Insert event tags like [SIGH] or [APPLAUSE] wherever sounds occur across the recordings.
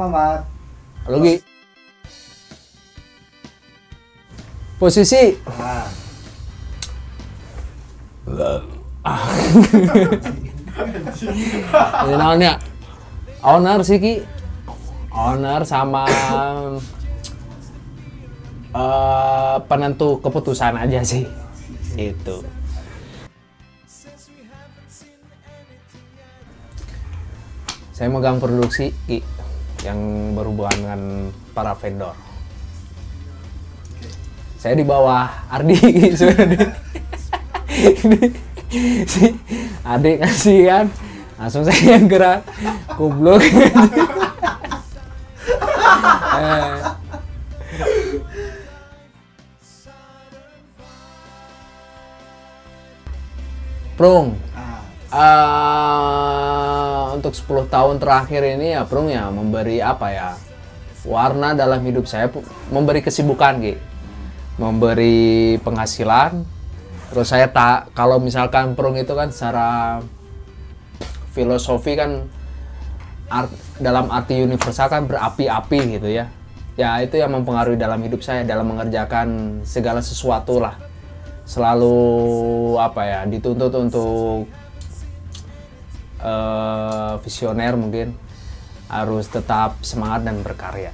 Mamat. Halo Gi. Posisi Nah, [LAUGHS] ini namanya owner sih Ki. Owner sama eh, penentu keputusan aja sih. Itu. Saya megang produksi Ki yang berhubungan dengan para vendor. Saya di bawah Ardi [LAUGHS] sebenarnya. si adik ngasih kan langsung saya yang gerak kublok Eh. Prung ah, eh, untuk 10 tahun terakhir ini ya Prung ya memberi apa ya warna dalam hidup saya memberi kesibukan gitu memberi penghasilan. Terus saya tak kalau misalkan Prung itu kan secara filosofi kan art, dalam arti universal kan berapi-api gitu ya. Ya itu yang mempengaruhi dalam hidup saya dalam mengerjakan segala sesuatu lah. Selalu apa ya dituntut untuk eh, visioner mungkin harus tetap semangat dan berkarya.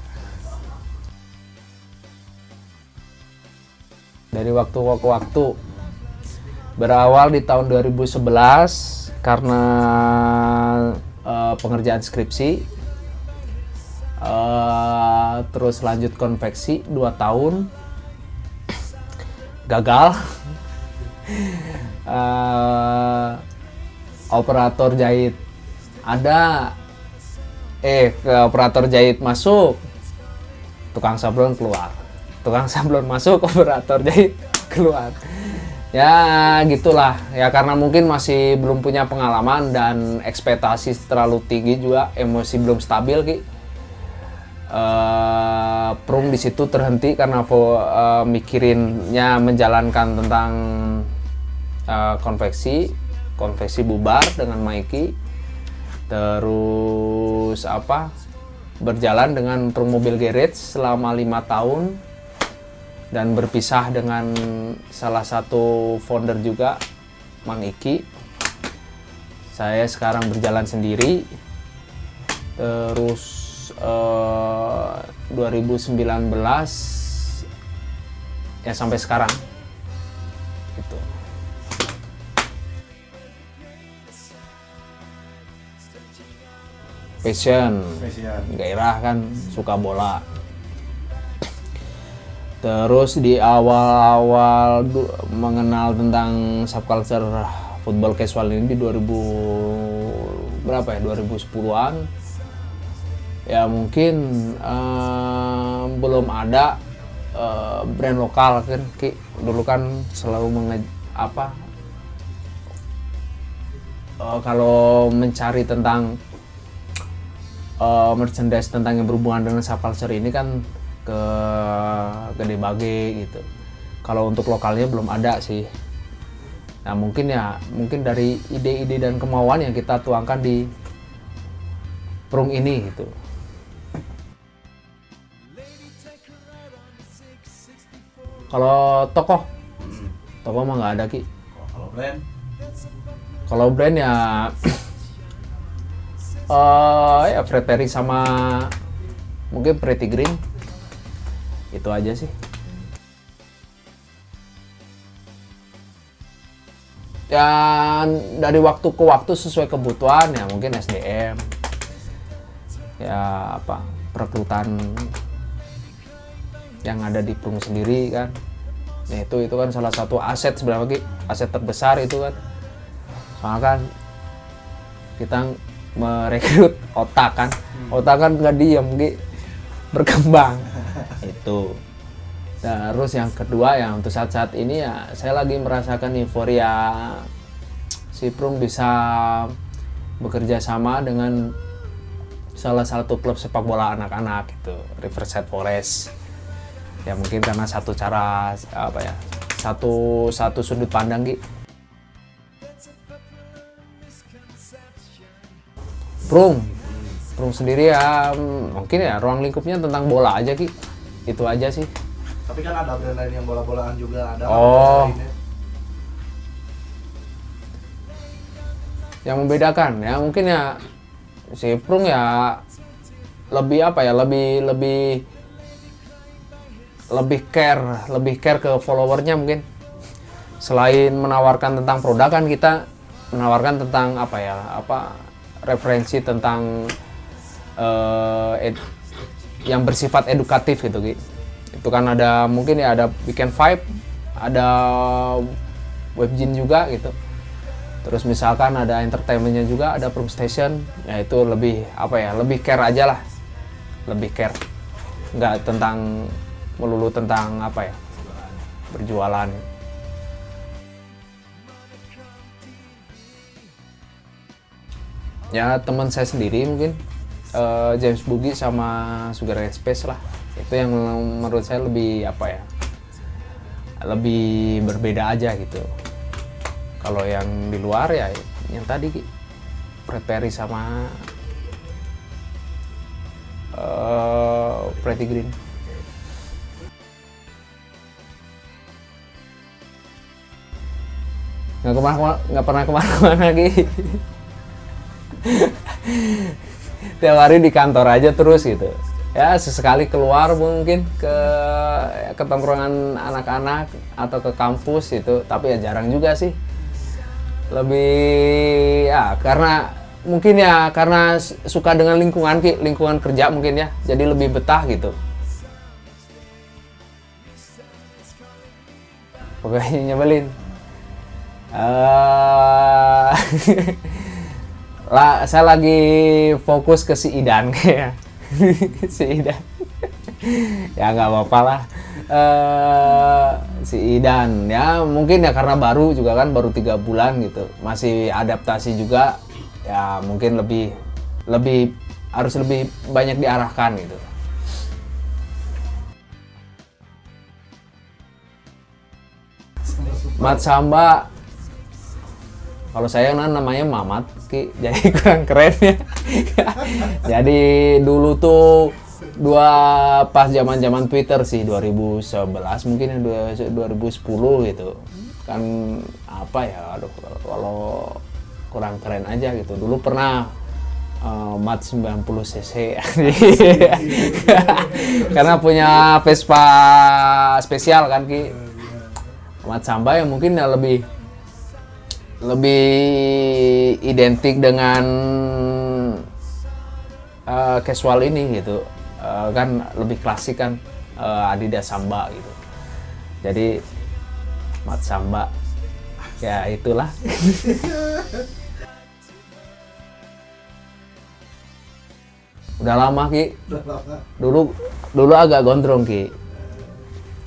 Dari waktu ke waktu berawal di tahun 2011 karena eh, pengerjaan skripsi, eh, terus lanjut konveksi 2 tahun, gagal. [LAUGHS] Eh, operator jahit. Ada. Eh ke operator jahit masuk. Tukang sablon keluar. Tukang sablon masuk [LAUGHS] operator jahit keluar. Ya gitulah. Ya karena mungkin masih belum punya pengalaman dan ekspektasi terlalu tinggi juga emosi belum stabil ki. Eh Prung di situ terhenti karena eh, mikirinnya menjalankan tentang eh, konveksi konveksi bubar dengan Mikey. Terus apa? Berjalan dengan Prung Mobil Garage selama lima tahun dan berpisah dengan salah satu founder juga Mang Iki. Saya sekarang berjalan sendiri. Terus eh, 2019 ya sampai sekarang passion spesial. gairah kan suka bola. Terus di awal-awal mengenal tentang subculture football casual ini di 2000 berapa ya? 2010-an ya mungkin eh, belum ada eh, brand lokal kan Ki. dulu kan selalu menge apa? Eh, kalau mencari tentang eh, merchandise tentang yang berhubungan dengan subculture ini kan ke Gede Bage gitu. Kalau untuk lokalnya belum ada sih. Nah mungkin ya mungkin dari ide-ide dan kemauan yang kita tuangkan di Prung ini gitu. Kalau tokoh, tokoh mah nggak ada ki. Kalau brand, Kalau brand ya, eh ya Fred Perry sama mungkin Pretty Green, itu aja sih. Dan dari waktu ke waktu sesuai kebutuhan ya mungkin SDM, ya apa perekrutan yang ada di Prung sendiri kan. Nah itu itu kan salah satu aset sebenarnya aset terbesar itu kan soalnya kan kita merekrut [LAUGHS] otak kan. Otak kan nggak diem Ki. berkembang. [LAUGHS] Itu. Terus yang kedua ya untuk saat-saat ini ya saya lagi merasakan euforia si Prung bisa bekerja sama dengan salah satu klub sepak bola anak-anak itu Riverside Forest. Ya mungkin karena satu cara apa ya satu satu sudut pandang Ki Prung. Sprung sendiri ya mungkin ya ruang lingkupnya tentang bola aja ki. Itu aja sih. Tapi kan ada brand lain yang bola-bolaan juga ada Oh. yang membedakan ya. Mungkin ya si Prung ya lebih apa ya lebih lebih lebih care lebih care ke followernya mungkin. Selain menawarkan tentang produk kan kita menawarkan tentang apa ya apa referensi tentang eh, ed- yang bersifat edukatif gitu Ki. itu kan ada mungkin ya ada weekend vibe ada webjin juga gitu. Terus misalkan ada entertainmentnya juga ada Prum Station. Ya itu lebih apa ya lebih care aja lah. Lebih care. Nggak tentang melulu tentang apa ya berjualan ya teman saya sendiri mungkin eh, James Boogie sama Sugar Ray Space lah. Itu yang menurut saya lebih apa ya lebih berbeda aja gitu. Kalau yang di luar ya yang tadi. Fred Perry sama eh Pretty Green. Nggak ke mana nggak pernah ke mana-mana lagi [LAUGHS] tiap hari di kantor aja terus gitu. Ya sesekali keluar mungkin ke tongkrongan anak-anak atau ke kampus itu tapi ya jarang juga sih. Lebih ya karena mungkin ya karena suka dengan lingkungan lingkungan kerja mungkin ya. Jadi lebih betah gitu. Pokoknya nyebelin. Eh, [LAUGHS] lah saya lagi fokus ke si Idan. Kayak [LAUGHS] si Idan. Ya nggak apa-apa lah. Eh, si Idan. Ya mungkin ya karena baru juga kan baru tiga bulan gitu. Masih adaptasi juga. Ya mungkin lebih lebih harus lebih banyak diarahkan gitu. Mat Samba kalau saya kan namanya Mamat Ki. [LAUGHS] Jadi kurang keren ya [LAUGHS] jadi dulu tuh dua pas zaman zaman Twitter sih 2011 mungkin ya dua- 2010 gitu. Kan apa ya aduh kalau kurang keren aja gitu. Dulu pernah eh, mat 90 cc. [LAUGHS] Karena punya Vespa spesial kan Ki. Mat Samba yang mungkin ya lebih lebih identik dengan eh, casual ini gitu. Eh, kan lebih klasik kan eh, Adidas Samba gitu. Jadi Mat Samba. Ya itulah. [LAUGHS] Udah lama ki. Dulu dulu agak gondrong ki.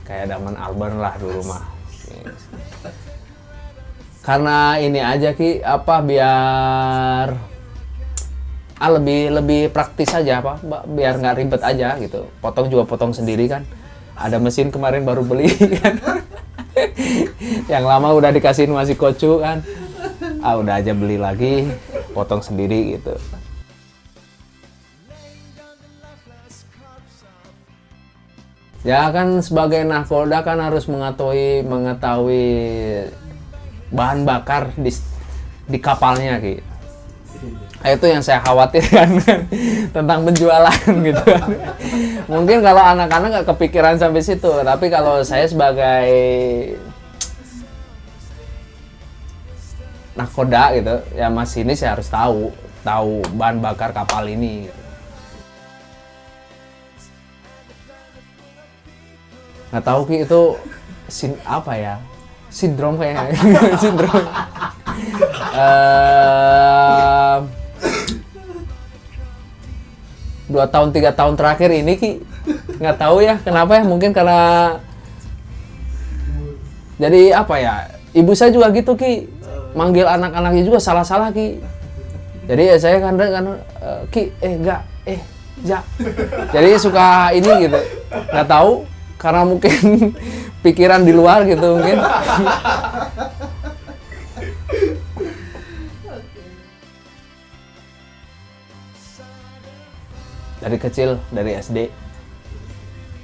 Kayak Daman Alban lah dulu mah [LAUGHS] karena ini aja ki apa biar ah lebih lebih praktis aja apa biar nggak ribet aja gitu. Potong juga potong sendiri kan. Ada mesin kemarin baru beli [LAUGHS] kan. Yang lama udah dikasihin masih kocu kan. Ah udah aja beli lagi potong sendiri gitu. Ya kan sebagai nahkoda kan harus mengetahui mengetahui bahan bakar di di kapalnya. Nah, Itu yang saya khawatirkan kan, [LAUGHS] tentang penjualan [LAUGHS] gitu. Mungkin kalau anak-anak nggak kepikiran sampai situ, tapi kalau saya sebagai nahkoda gitu, ya masinis saya harus tahu tahu bahan bakar kapal ini. Gitu. nggak tahu ki itu sin apa ya sindrom kayaknya [LAUGHS] sindrom. Eh, dua tahun tiga tahun terakhir ini ki. Nggak tahu ya kenapa ya? Mungkin karena jadi apa ya? Ibu saya juga gitu ki. Manggil anak-anaknya juga salah-salah ki. Jadi ya saya kadang kan eh, ki eh enggak eh ja jadi suka ini gitu. Nggak tahu karena mungkin pikiran di luar gitu mungkin. [LAUGHS] Dari kecil dari SD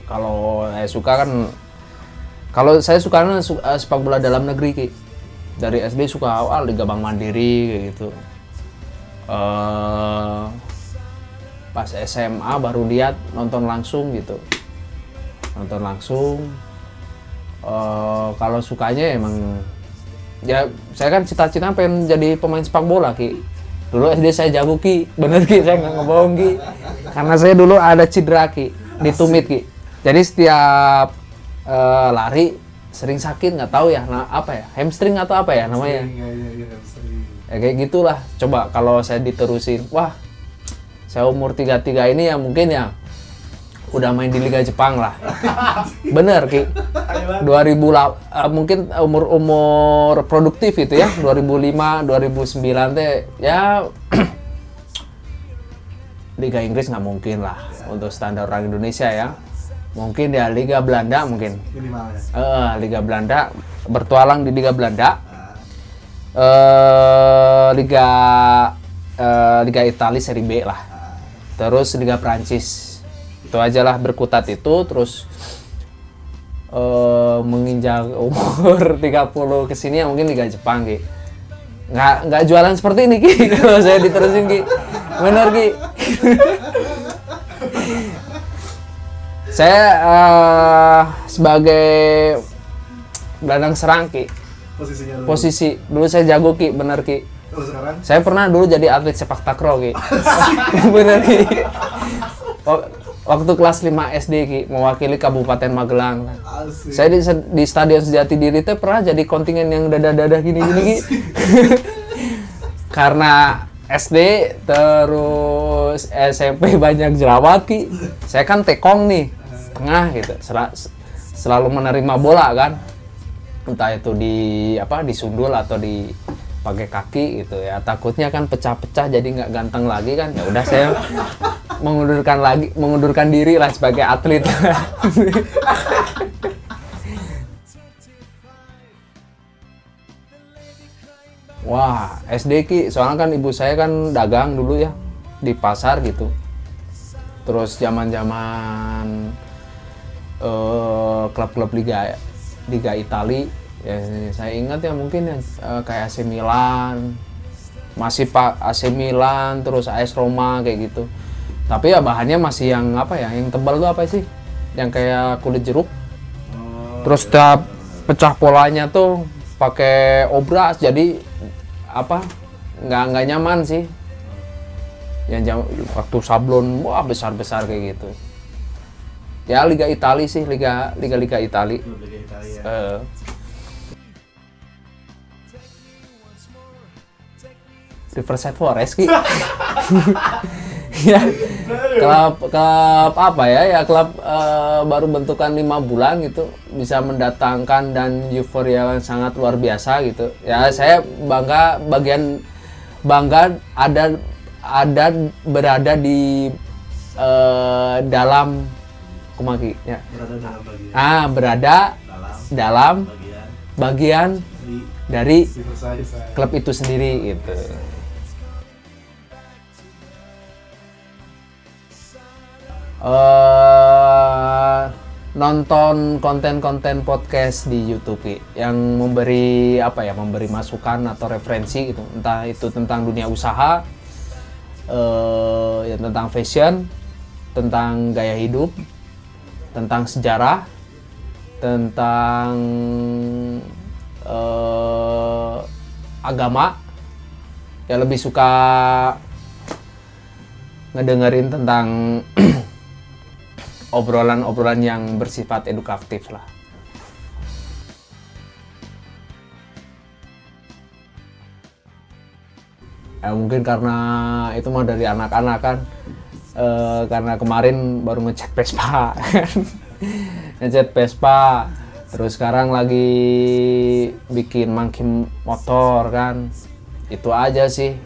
kalau saya suka kan kalau saya suka kan eh, sepak bola dalam negeri ki. Dari SD suka awal Liga Bank Mandiri kayak gitu. Eh pas SMA baru lihat nonton langsung gitu. Nonton langsung Eh, kalau sukanya emang ya saya kan cita-cita pengen jadi pemain sepak bola ki. Dulu SD saya jago ki. Bener ki. Saya nggak ngebohong ki. Karena saya dulu ada cedera ki di tumit ki. Jadi setiap eh, lari sering sakit nggak tahu ya nah apa ya hamstring atau apa ya namanya. Iya, iya, iya, hamstring. ya kayak gitulah. Coba kalau saya diterusin wah saya umur 33 ini ya mungkin ya udah main di Liga Jepang lah. [LAUGHS] Bener Ki. 2000 lah eh, mungkin umur umur produktif itu ya 2005 2009 teh ya [CLEARS THROAT] Liga Inggris nggak mungkin lah untuk standar orang Indonesia ya. Mungkin ya Liga Belanda mungkin. Minimal ya. Eh, Liga Belanda bertualang di Liga Belanda. Eh Liga eh, Liga Italia Serie B lah. Terus Liga Prancis itu aja lah berkutat itu terus eh menginjak umur [LAUGHS] 30 ke sini ya mungkin Liga Jepang Ki. Nggak nggak jualan seperti ini Ki. [LAUGHS] Kalau saya diterusin Ki. Bener Ki. [LAUGHS] Saya eh, sebagai gelandang serang Ki. Posisinya dulu. posisi dulu saya jago Ki. Bener Ki. Kalau sekarang? Saya pernah dulu jadi atlet sepak takraw Ki. Bener Ki. Wak- waktu kelas 5 SD Ki mewakili Kabupaten Magelang. Asik. saya di, di Stadion Sejati Diri teh pernah jadi kontingen yang dada-dada gini-gini Ki. [LAUGHS] Karena SD terus SMP banyak jerawat Ki. Saya kan tekong nih tengah gitu. Sela- selalu menerima bola kan. Entah itu di apa disundul atau di pakai kaki gitu ya. Takutnya kan pecah-pecah jadi nggak ganteng lagi kan. Ya udah saya mengundurkan lagi mengundurkan diri lah sebagai atlet. [LAUGHS] Wah, SD Ki, soalnya kan ibu saya kan dagang dulu ya di pasar gitu. Terus zaman-zaman eh, klub-klub liga liga Itali, ya saya ingat ya mungkin ya kayak AC Milan, masih Pak AC Milan, terus AS Roma kayak gitu. Tapi ya bahannya masih yang apa ya, yang tebal tuh apa sih? Yang kayak kulit jeruk. Oh, Terus setiap pecah polanya tuh pakai obras jadi apa nggak nggak nyaman sih. Yang jam- waktu sablon wah besar besar kayak gitu. Ya Liga Itali sih Liga Liga Liga Itali. Klub Liga Italia. Eh. Riverside Forest ki. [LAUGHS] ya klub klub apa ya ya klub eh, baru bentukan lima bulan gitu bisa mendatangkan dan euforia yang sangat luar biasa gitu ya saya bangga bagian bangga ada ada berada di eh, dalam kumaki ya Berada dalam bagian ah berada dalam dalam bagian dari saya. klub itu sendiri gitu. Eh nonton konten-konten podcast di YouTube yang memberi apa ya memberi masukan atau referensi gitu. Entah itu tentang dunia usaha eh ya tentang fashion tentang gaya hidup tentang sejarah tentang eh agama. Ya lebih suka ngedengerin tentang [CLEARS THROAT] obrolan-obrolan yang bersifat edukatif lah. Ya, mungkin karena itu mah dari anak-anak kan, Eh, karena kemarin baru ngecek Vespa, [LAUGHS] ngecek Vespa, terus sekarang lagi bikin monkey motor kan, itu aja sih.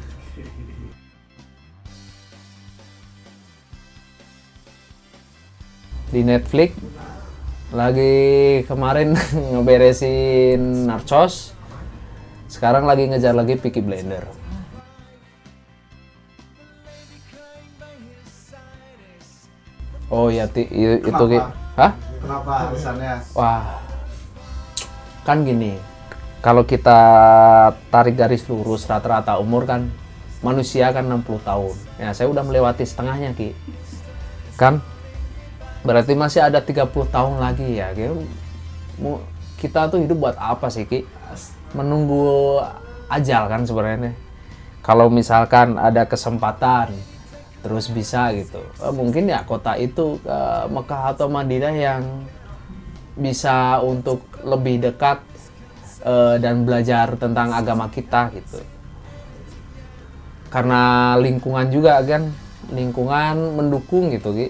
Di Netflix. Lagi kemarin [LAUGHS] ngeberesin Narcos. Sekarang lagi ngejar lagi Peaky Blender oh ya ti, itu Ki. Kenapa? hah? Kenapa alasannya? wah. Kan gini kalau kita tarik garis lurus rata-rata umur kan manusia kan 60 tahun. Ya saya udah melewati setengahnya ki. Kan berarti masih ada 30 tahun lagi ya Ki. Mu- kita tuh hidup buat apa sih ki? Menunggu ajal kan sebenarnya kalau misalkan ada kesempatan terus bisa gitu. Eh, mungkin ya kota itu ke Mekah atau Madinah yang bisa untuk lebih dekat eh, dan belajar tentang agama kita gitu. Karena lingkungan juga kan lingkungan mendukung gitu Ki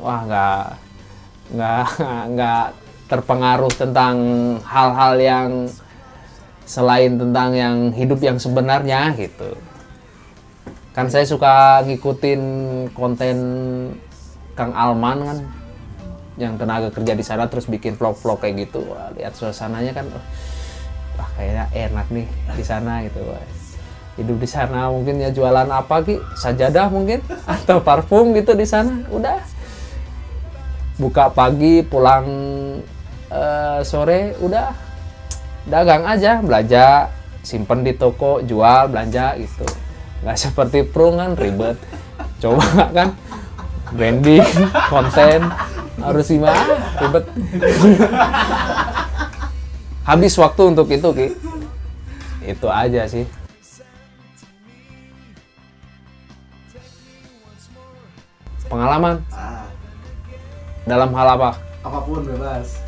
wah nggak nggak [LAUGHS] nggak terpengaruh tentang hal-hal yang selain tentang yang hidup yang sebenarnya gitu. Kan saya suka ngikutin konten Kang Alman kan. Yang tenaga kerja di sana terus bikin vlog-vlog kayak gitu. Wah, lihat suasananya kan oh, wah kayaknya enak nih di sana gitu. Wah. hidup di sana mungkin ya jualan apa ki? Sajadah mungkin? [LAUGHS] Atau parfum gitu di sana? Udah buka pagi pulang eh, sore udah. Dagang aja belanja simpen di toko jual belanja gitu. Nggak seperti prung kan ribet. Coba [LAUGHS] kan branding konten harus gimana? Ribet. [LAUGHS] Habis waktu untuk itu ki. Itu aja sih. Pengalaman. Ah, dalam hal apa? Apa pun bebas.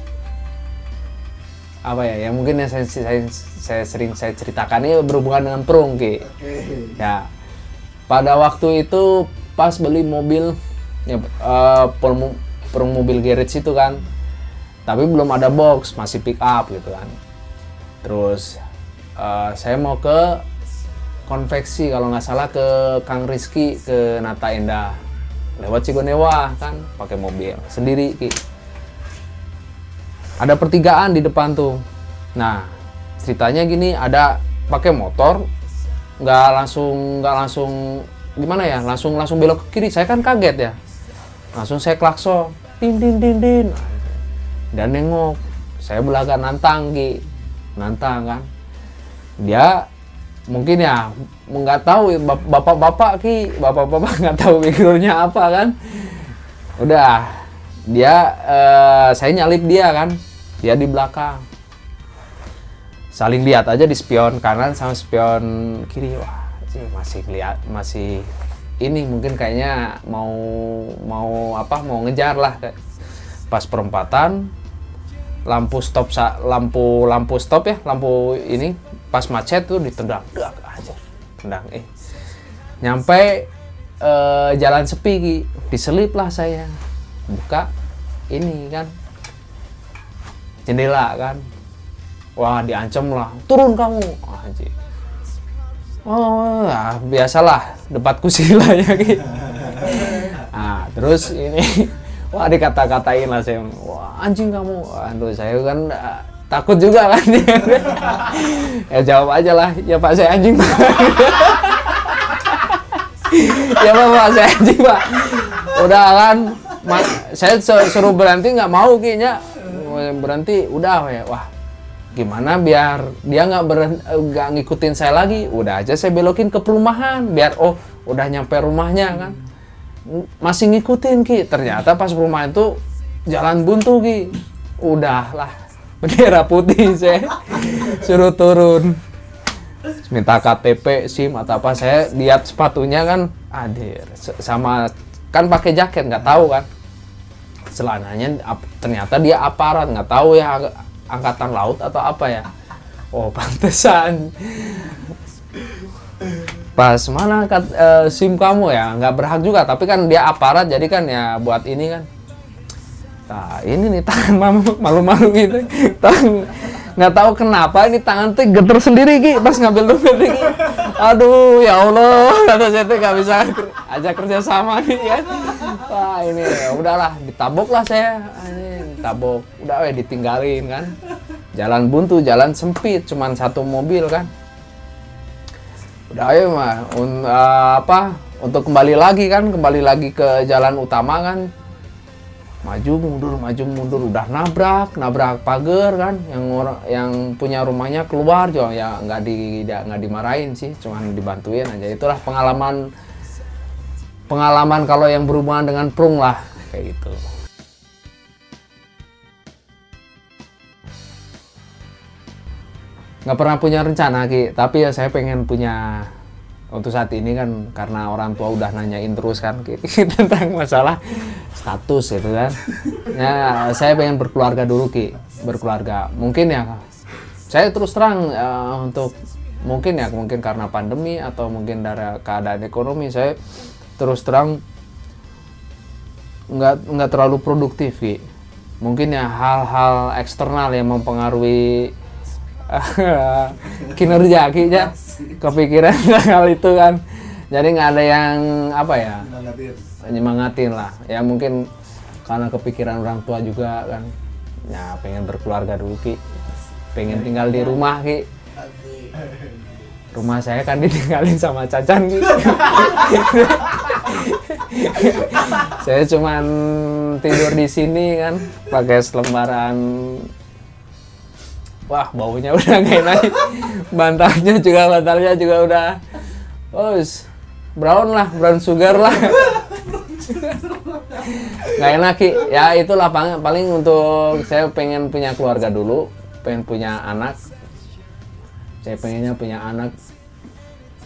apa ya? Yang mungkin yang saya, saya, saya sering saya ceritakan ini berhubungan dengan perung ki. Oke. ya. Pada waktu itu pas beli mobil ya eh, perung, perung mobil garage itu kan. Tapi belum ada box masih pick up gitu kan. Terus eh, saya mau ke konveksi kalau nggak salah ke Kang Rizky ke Nata Indah lewat Cigonewa kan? Pakai mobil sendiri ki. Ada pertigaan di depan tuh. Nah ceritanya gini ada pakai motor nggak langsung nggak langsung gimana ya? Langsung langsung belok ke kiri. Saya kan kaget ya. Langsung saya klakson. Din din din din. Dan nengok. Saya belakang nantang ki. Nantang kan? Dia mungkin ya nggak tahu bap- bapak-bapak ki bapak-bapak [LAUGHS] nggak tahu backgroundnya apa kan. Udah dia eh, saya nyalip dia kan dia di belakang. Saling lihat aja di spion kanan sama spion kiri. Wah sih masih lihat masih ini mungkin kayaknya mau mau apa mau ngejar lah. Pas perempatan lampu stop lampu lampu stop ya lampu ini pas macet tuh ditendang dak aja tendang eh. Nyampe eh, jalan sepi diselip lah saya. Buka ini kan jendela kan. Wah diancam lah. Turun kamu anjir. Oh ya biasalah debat kusila ya Ki. nah terus ini [LAUGHS] wah dikata-katain lah saya. Wah anjing kamu. Aduh saya kan eh, takut juga kan? Ya jawab aja lah. Ya pak saya anjing Pak." ya pak, pak saya anjing pak. Udah kan? Saya su- suruh berhenti nggak mau kayaknya. Berhenti udah ya. Wah gimana biar dia nggak nggak ngikutin saya lagi? Udah aja saya belokin ke perumahan biar oh udah nyampe rumahnya kan? Masih ngikutin ki. Ternyata pas perumahan itu jalan buntu ki. Udahlah bendera putih saya suruh turun. Minta KTP SIM atau apa. Saya lihat sepatunya kan adir sama kan pakai jaket nggak tahu kan. Celananya ternyata dia aparat nggak tahu ya ang- angkatan laut atau apa ya. Oh pantesan. Pas mana kat, eh, sim kamu ya? Nggak berhak juga tapi kan dia aparat jadi kan ya buat ini kan nah ini nih tangan malu- malu-malu gitu tangan nggak tahu kenapa ini tangan tuh geter sendiri ki pas ngambil dompet ki aduh ya allah kata saya tuh nggak bisa ajak kerja sama nih kan wah ini ya udahlah ditabok lah saya. Ini ditabok. Udah weh ditinggalin kan. Jalan buntu jalan sempit cuman satu mobil kan. Udah ayo mah Un- eh, apa untuk kembali lagi kan. Kembali lagi ke jalan utama kan maju mundur maju mundur. Udah nabrak nabrak pagar kan. Yang orang yang punya rumahnya keluar juga ya nggak di nggak dimarahin sih cuman dibantuin aja. Itulah pengalaman pengalaman kalau yang berhubungan dengan prung lah kayak gitu. Nggak pernah punya rencana ki. Tapi ya saya pengen punya untuk saat ini kan karena orang tua udah nanyain terus kan [LAUGHS] tentang masalah status gitu kan. Ya saya pengen berkeluarga dulu ki. Berkeluarga. Mungkin ya saya terus terang eh, untuk mungkin ya mungkin karena pandemi atau mungkin dari keadaan ekonomi saya terus terang nggak nggak terlalu produktif ki. Mungkin ya hal-hal eksternal yang mempengaruhi [LAUGHS] kinerja ki ya kepikiran [LAUGHS] hal itu kan. Jadi nggak ada yang apa ya nyemangatin. lah. Ya mungkin karena kepikiran orang tua juga kan. Ya pengen berkeluarga dulu ki. Pengen tinggal di rumah ki. Rumah saya kan ditinggalin sama Cacan ki. [LAUGHS] Saya cuman tidur di sini kan pakai selembaran wah baunya [LAUGHS] udah gak enak. Bantalnya juga bantalnya juga udah oh brown lah brown sugar lah. Nggak enak ki. Ya itulah paling, paling untuk saya pengen punya keluarga dulu pengen punya anak. Saya pengennya punya anak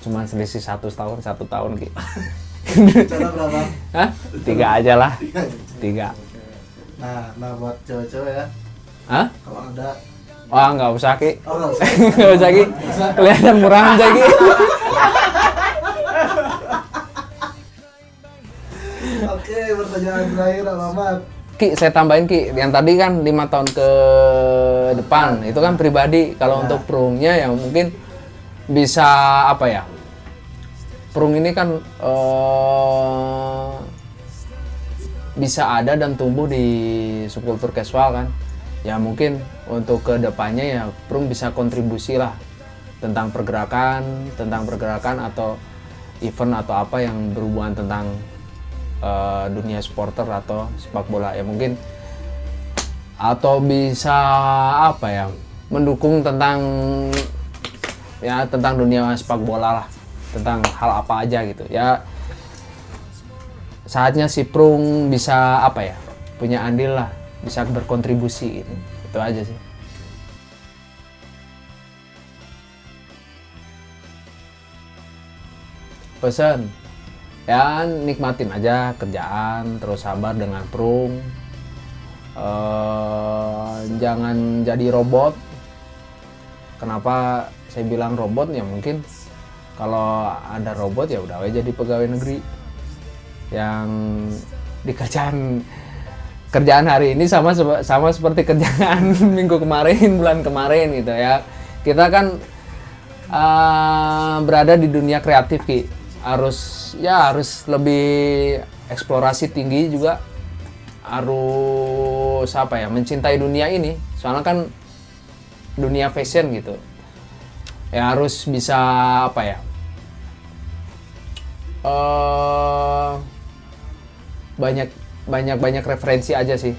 cuma selisih satu tahun satu tahun ki? Hah? tiga aja lah. Tiga. Nah, nah buat cewek-cewek ya, Hah? kalau ada Wah nggak usah ki Oh, nggak usah. [LAUGHS] ki kelihatan murah aja ki [LAUGHS] Oke, pertanyaan terakhir Alamat. Ki, saya tambahin Ki, yang tadi kan lima tahun ke depan itu kan pribadi. Kalau Ya. untuk perungnya ya mungkin bisa apa ya? Perung ini kan eh, bisa ada dan tumbuh di subkultur casual kan. Ya mungkin untuk ke depannya ya perung bisa kontribusi lah tentang pergerakan, tentang pergerakan atau event atau apa yang berhubungan tentang eh, dunia supporter atau sepak bola ya. Mungkin atau bisa apa ya mendukung tentang ya tentang dunia sepak bola lah. Tentang hal apa aja gitu. Ya saatnya si Prung bisa apa ya punya andil lah bisa berkontribusi gitu itu aja sih. Pesan. Ya nikmatin aja kerjaan terus sabar dengan Prung. Eh, jangan jadi robot. Kenapa saya bilang robot? Ya mungkin kalau ada robot ya udah aja jadi pegawai negeri yang di kerjaan hari ini sama sama seperti kerjaan [LAUGHS] minggu kemarin bulan kemarin gitu ya. Kita kan eh, berada di dunia kreatif ki. Harus ya harus lebih eksplorasi tinggi juga. Harus apa ya mencintai dunia ini. Soalnya kan dunia fashion gitu. Ya harus bisa apa ya eh banyak banyak banyak referensi aja sih